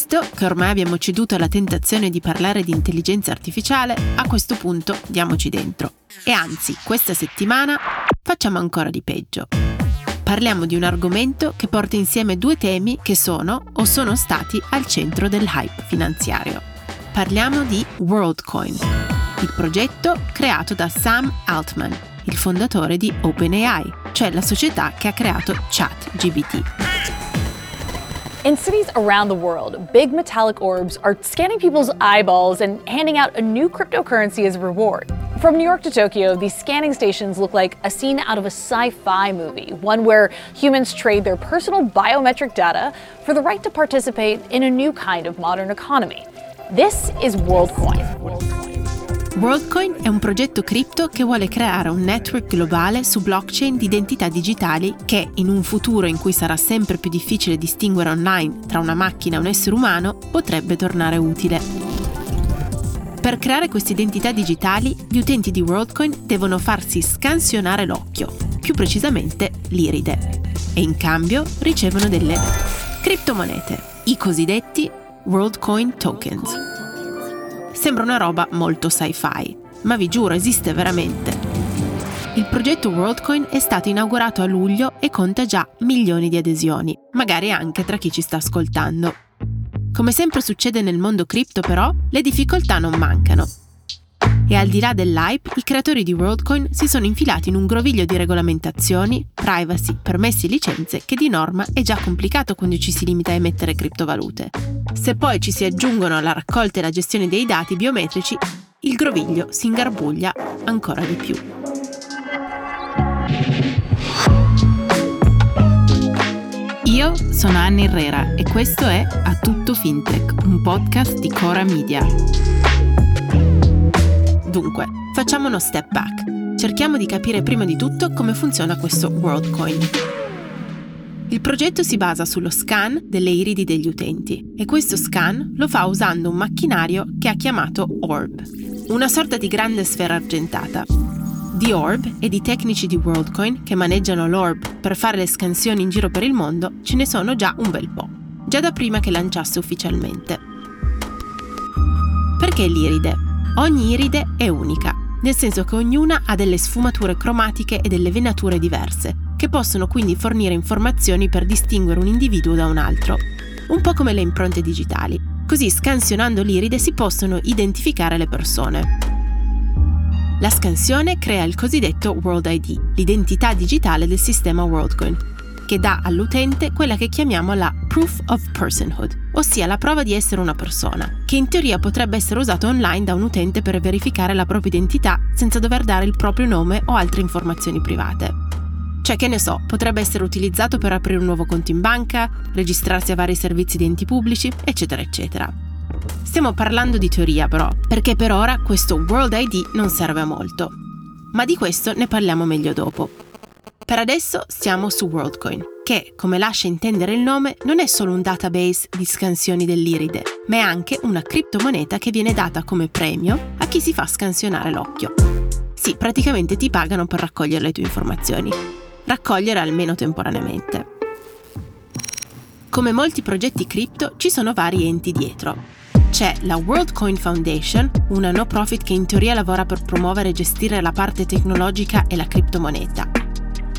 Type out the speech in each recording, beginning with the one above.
Visto che ormai abbiamo ceduto alla tentazione di parlare di intelligenza artificiale, a questo punto diamoci dentro. E anzi, questa settimana facciamo ancora di peggio. Parliamo di un argomento che porta insieme due temi che sono o sono stati al centro del hype finanziario. Parliamo di WorldCoin, il progetto creato da Sam Altman, il fondatore di OpenAI, cioè la società che ha creato ChatGPT. In cities around the world, big metallic orbs are scanning people's eyeballs and handing out a new cryptocurrency as a reward. From New York to Tokyo, these scanning stations look like a scene out of a sci fi movie, one where humans trade their personal biometric data for the right to participate in a new kind of modern economy. This is WorldCoin. WorldCoin è un progetto cripto che vuole creare un network globale su blockchain di identità digitali che, in un futuro in cui sarà sempre più difficile distinguere online tra una macchina e un essere umano, potrebbe tornare utile. Per creare queste identità digitali, gli utenti di WorldCoin devono farsi scansionare l'occhio, più precisamente l'iride, e in cambio ricevono delle criptomonete, i cosiddetti WorldCoin Tokens. Sembra una roba molto sci-fi, ma vi giuro esiste veramente. Il progetto WorldCoin è stato inaugurato a luglio e conta già milioni di adesioni, magari anche tra chi ci sta ascoltando. Come sempre succede nel mondo cripto però, le difficoltà non mancano e al di là dell'hype, i creatori di WorldCoin si sono infilati in un groviglio di regolamentazioni, privacy, permessi e licenze che di norma è già complicato quando ci si limita a emettere criptovalute. Se poi ci si aggiungono la raccolta e la gestione dei dati biometrici, il groviglio si ingarbuglia ancora di più. Io sono Anna Herrera e questo è A Tutto Fintech, un podcast di Cora Media. Dunque, facciamo uno step back. Cerchiamo di capire prima di tutto come funziona questo WorldCoin. Il progetto si basa sullo scan delle iridi degli utenti e questo scan lo fa usando un macchinario che ha chiamato Orb, una sorta di grande sfera argentata. Di Orb e di tecnici di WorldCoin che maneggiano l'Orb per fare le scansioni in giro per il mondo ce ne sono già un bel po', già da prima che lanciasse ufficialmente. Perché l'iride? Ogni iride è unica, nel senso che ognuna ha delle sfumature cromatiche e delle venature diverse, che possono quindi fornire informazioni per distinguere un individuo da un altro. Un po' come le impronte digitali. Così scansionando l'iride si possono identificare le persone. La scansione crea il cosiddetto World ID, l'identità digitale del sistema WorldCoin, che dà all'utente quella che chiamiamo la proof of personhood, ossia la prova di essere una persona, che in teoria potrebbe essere usata online da un utente per verificare la propria identità senza dover dare il proprio nome o altre informazioni private. Cioè, che ne so, potrebbe essere utilizzato per aprire un nuovo conto in banca, registrarsi a vari servizi di enti pubblici, eccetera, eccetera. Stiamo parlando di teoria però, perché per ora questo World ID non serve a molto. Ma di questo ne parliamo meglio dopo. Per adesso siamo su WorldCoin, che, come lascia intendere il nome, non è solo un database di scansioni dell'iride, ma è anche una criptomoneta che viene data come premio a chi si fa scansionare l'occhio. Sì, praticamente ti pagano per raccogliere le tue informazioni. Raccogliere almeno temporaneamente. Come molti progetti cripto, ci sono vari enti dietro. C'è la WorldCoin Foundation, una no profit che in teoria lavora per promuovere e gestire la parte tecnologica e la criptomoneta.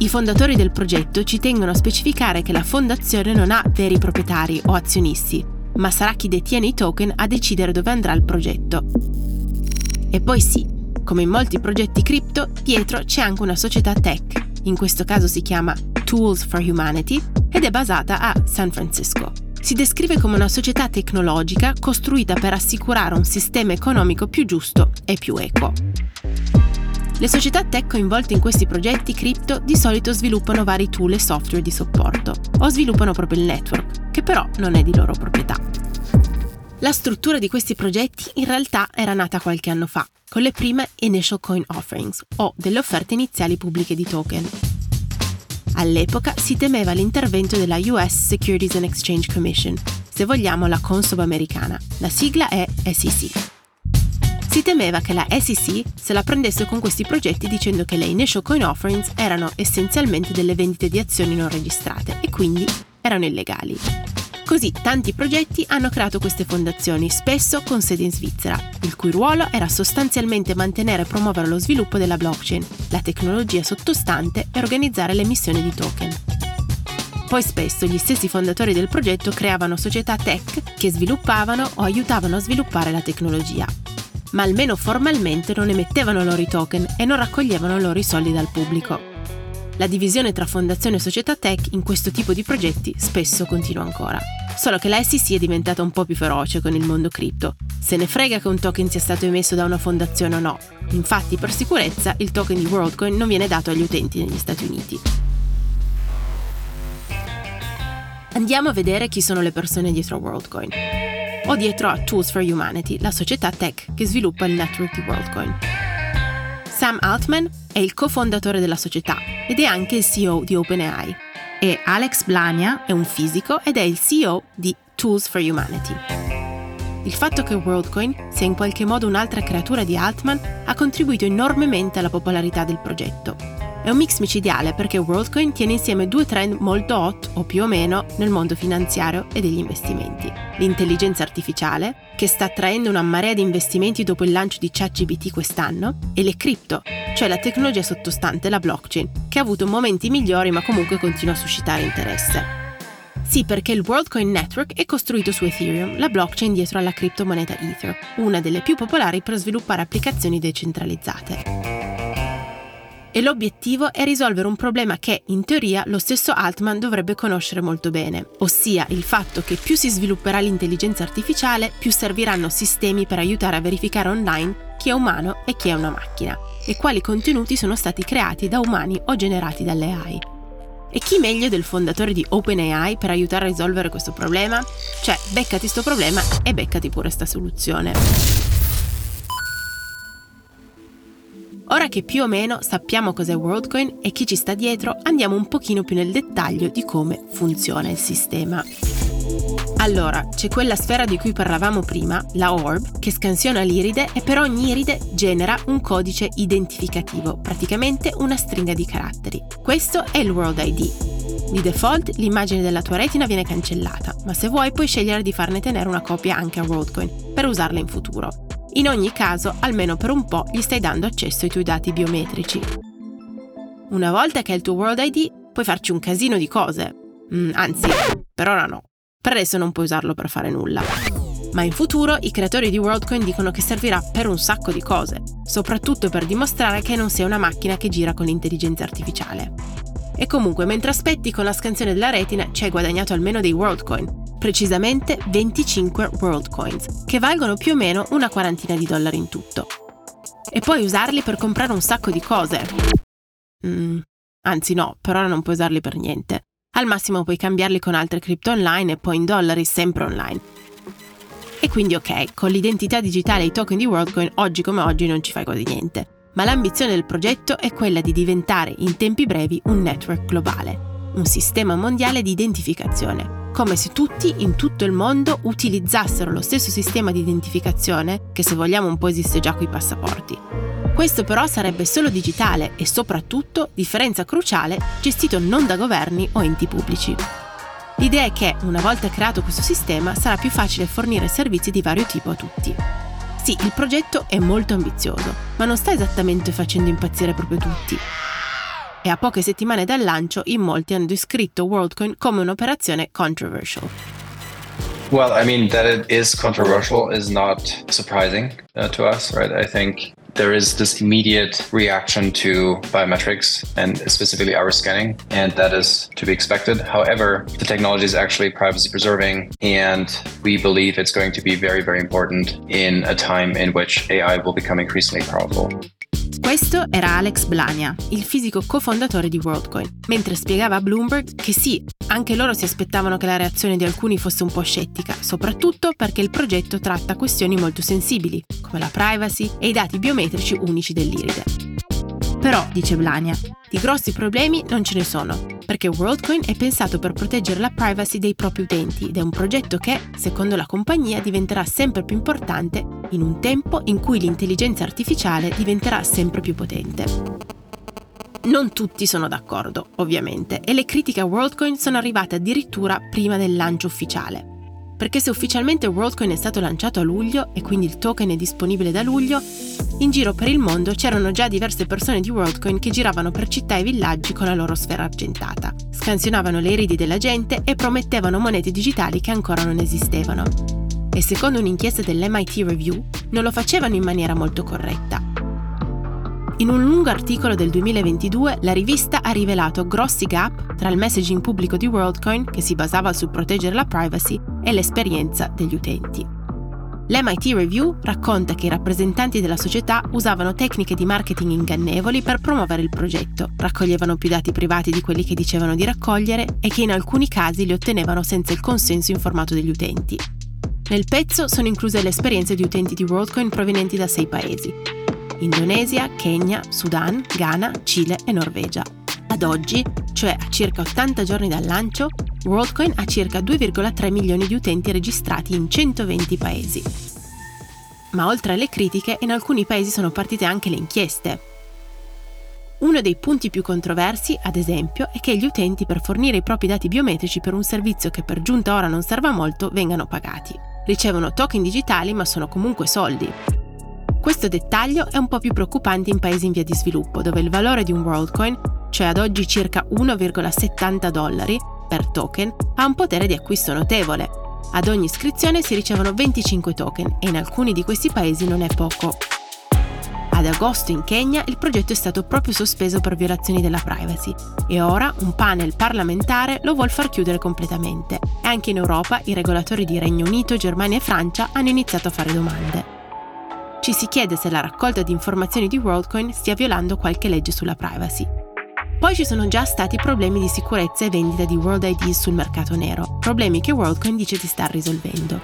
I fondatori del progetto ci tengono a specificare che la fondazione non ha veri proprietari o azionisti, ma sarà chi detiene i token a decidere dove andrà il progetto. E poi sì, come in molti progetti cripto, dietro c'è anche una società tech, in questo caso si chiama Tools for Humanity ed è basata a San Francisco. Si descrive come una società tecnologica costruita per assicurare un sistema economico più giusto e più equo. Le società tech coinvolte in questi progetti cripto di solito sviluppano vari tool e software di supporto o sviluppano proprio il network, che però non è di loro proprietà. La struttura di questi progetti in realtà era nata qualche anno fa, con le prime Initial Coin Offerings, o delle offerte iniziali pubbliche di token. All'epoca si temeva l'intervento della US Securities and Exchange Commission, se vogliamo la Consob americana. La sigla è SEC. Si temeva che la SEC se la prendesse con questi progetti dicendo che le initial coin offerings erano essenzialmente delle vendite di azioni non registrate e quindi erano illegali. Così tanti progetti hanno creato queste fondazioni, spesso con sede in Svizzera, il cui ruolo era sostanzialmente mantenere e promuovere lo sviluppo della blockchain, la tecnologia sottostante e organizzare l'emissione di token. Poi spesso gli stessi fondatori del progetto creavano società tech che sviluppavano o aiutavano a sviluppare la tecnologia, ma almeno formalmente non emettevano loro i token e non raccoglievano loro i soldi dal pubblico. La divisione tra fondazione e società tech in questo tipo di progetti spesso continua ancora. Solo che la SEC è diventata un po' più feroce con il mondo cripto. Se ne frega che un token sia stato emesso da una fondazione o no. Infatti, per sicurezza, il token di WorldCoin non viene dato agli utenti negli Stati Uniti. Andiamo a vedere chi sono le persone dietro a WorldCoin o dietro a Tools for Humanity, la società tech che sviluppa il network di WorldCoin. Sam Altman è il cofondatore della società ed è anche il CEO di OpenAI. E Alex Blania è un fisico ed è il CEO di Tools for Humanity. Il fatto che WorldCoin sia in qualche modo un'altra creatura di Altman ha contribuito enormemente alla popolarità del progetto è un mix micidiale perché WorldCoin tiene insieme due trend molto hot, o più o meno, nel mondo finanziario e degli investimenti. L'intelligenza artificiale, che sta attraendo una marea di investimenti dopo il lancio di ChatGPT quest'anno, e le cripto, cioè la tecnologia sottostante, la blockchain, che ha avuto momenti migliori ma comunque continua a suscitare interesse. Sì, perché il WorldCoin Network è costruito su Ethereum, la blockchain dietro alla criptomoneta Ether, una delle più popolari per sviluppare applicazioni decentralizzate e l'obiettivo è risolvere un problema che, in teoria, lo stesso Altman dovrebbe conoscere molto bene, ossia il fatto che più si svilupperà l'intelligenza artificiale, più serviranno sistemi per aiutare a verificare online chi è umano e chi è una macchina, e quali contenuti sono stati creati da umani o generati dalle AI. E chi meglio del fondatore di OpenAI per aiutare a risolvere questo problema? Cioè, beccati sto problema e beccati pure sta soluzione. Ora che più o meno sappiamo cos'è WorldCoin e chi ci sta dietro, andiamo un pochino più nel dettaglio di come funziona il sistema. Allora, c'è quella sfera di cui parlavamo prima, la orb, che scansiona l'iride e per ogni iride genera un codice identificativo, praticamente una stringa di caratteri. Questo è il World ID. Di default l'immagine della tua retina viene cancellata, ma se vuoi puoi scegliere di farne tenere una copia anche a WorldCoin per usarla in futuro. In ogni caso, almeno per un po', gli stai dando accesso ai tuoi dati biometrici. Una volta che hai il tuo World ID, puoi farci un casino di cose. Mm, anzi, per ora no. Per adesso non puoi usarlo per fare nulla. Ma in futuro i creatori di WorldCoin dicono che servirà per un sacco di cose, soprattutto per dimostrare che non sei una macchina che gira con l'intelligenza artificiale. E comunque, mentre aspetti con la scansione della retina, ci hai guadagnato almeno dei WorldCoin, precisamente 25 World Coins, che valgono più o meno una quarantina di dollari in tutto. E puoi usarli per comprare un sacco di cose. Mm, anzi no, per ora non puoi usarli per niente. Al massimo puoi cambiarli con altre cripto online e poi in dollari sempre online. E quindi ok, con l'identità digitale e i token di WorldCoin oggi come oggi non ci fai quasi niente. Ma l'ambizione del progetto è quella di diventare in tempi brevi un network globale, un sistema mondiale di identificazione, come se tutti in tutto il mondo utilizzassero lo stesso sistema di identificazione che se vogliamo un po' esiste già con i passaporti. Questo però sarebbe solo digitale e soprattutto, differenza cruciale, gestito non da governi o enti pubblici. L'idea è che, una volta creato questo sistema, sarà più facile fornire servizi di vario tipo a tutti. Sì, il progetto è molto ambizioso, ma non sta esattamente facendo impazzire proprio tutti e a poche settimane dal lancio in molti hanno descritto WorldCoin come un'operazione controversial. Well, I mean, that it is controversial is not surprising uh, to us, right? I think there is this immediate reaction to biometrics and specifically iris scanning, and that is to be expected. However, the technology is actually privacy preserving, and we believe it's going to be very, very important in a time in which AI will become increasingly powerful. Questo era Alex Blania, il fisico cofondatore di WorldCoin, mentre spiegava a Bloomberg che sì, anche loro si aspettavano che la reazione di alcuni fosse un po' scettica, soprattutto perché il progetto tratta questioni molto sensibili, come la privacy e i dati biometrici unici dell'iride. Però, dice Blania, di grossi problemi non ce ne sono, perché WorldCoin è pensato per proteggere la privacy dei propri utenti ed è un progetto che, secondo la compagnia, diventerà sempre più importante in un tempo in cui l'intelligenza artificiale diventerà sempre più potente. Non tutti sono d'accordo, ovviamente, e le critiche a WorldCoin sono arrivate addirittura prima del lancio ufficiale. Perché se ufficialmente WorldCoin è stato lanciato a luglio e quindi il token è disponibile da luglio, in giro per il mondo c'erano già diverse persone di WorldCoin che giravano per città e villaggi con la loro sfera argentata, scansionavano le eridi della gente e promettevano monete digitali che ancora non esistevano. E secondo un'inchiesta dell'MIT Review, non lo facevano in maniera molto corretta. In un lungo articolo del 2022, la rivista ha rivelato grossi gap tra il messaging pubblico di WorldCoin, che si basava sul proteggere la privacy, e l'esperienza degli utenti. L'MIT Review racconta che i rappresentanti della società usavano tecniche di marketing ingannevoli per promuovere il progetto, raccoglievano più dati privati di quelli che dicevano di raccogliere e che in alcuni casi li ottenevano senza il consenso informato degli utenti. Nel pezzo sono incluse le esperienze di utenti di WorldCoin provenienti da sei paesi, Indonesia, Kenya, Sudan, Ghana, Cile e Norvegia. Ad oggi, cioè a circa 80 giorni dal lancio, WorldCoin ha circa 2,3 milioni di utenti registrati in 120 paesi. Ma oltre alle critiche, in alcuni paesi sono partite anche le inchieste. Uno dei punti più controversi, ad esempio, è che gli utenti per fornire i propri dati biometrici per un servizio che per giunta ora non serva molto vengano pagati. Ricevono token digitali ma sono comunque soldi, questo dettaglio è un po' più preoccupante in paesi in via di sviluppo, dove il valore di un WorldCoin, cioè ad oggi circa 1,70 dollari per token, ha un potere di acquisto notevole. Ad ogni iscrizione si ricevono 25 token e in alcuni di questi paesi non è poco. Ad agosto in Kenya il progetto è stato proprio sospeso per violazioni della privacy e ora un panel parlamentare lo vuol far chiudere completamente e anche in Europa i regolatori di Regno Unito, Germania e Francia hanno iniziato a fare domande ci si chiede se la raccolta di informazioni di WorldCoin stia violando qualche legge sulla privacy. Poi ci sono già stati problemi di sicurezza e vendita di World ID sul mercato nero, problemi che WorldCoin dice di star risolvendo.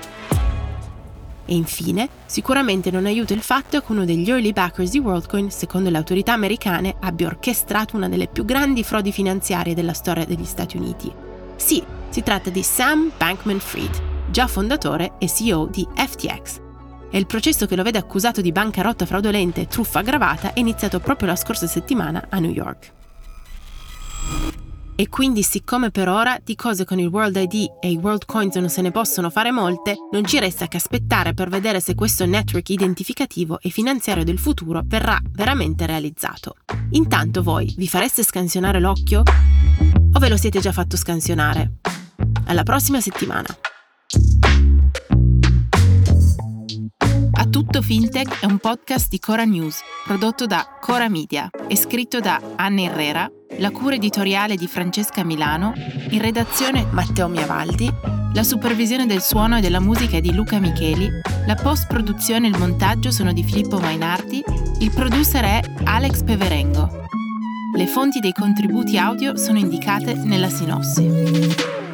E infine, sicuramente non aiuta il fatto che uno degli early backers di WorldCoin, secondo le autorità americane, abbia orchestrato una delle più grandi frodi finanziarie della storia degli Stati Uniti. Sì, si tratta di Sam Bankman Fried, già fondatore e CEO di FTX, e il processo che lo vede accusato di bancarotta fraudolenta e truffa aggravata è iniziato proprio la scorsa settimana a New York. E quindi, siccome per ora di cose con il World ID e i World Coins non se ne possono fare molte, non ci resta che aspettare per vedere se questo network identificativo e finanziario del futuro verrà veramente realizzato. Intanto voi vi fareste scansionare l'occhio? O ve lo siete già fatto scansionare? Alla prossima settimana! Tutto Fintech è un podcast di Cora News, prodotto da Cora Media e scritto da Anna Herrera, la cura editoriale di Francesca Milano, in redazione Matteo Miavaldi, la supervisione del suono e della musica è di Luca Micheli, la post-produzione e il montaggio sono di Filippo Mainardi, il producer è Alex Peverengo. Le fonti dei contributi audio sono indicate nella sinossi.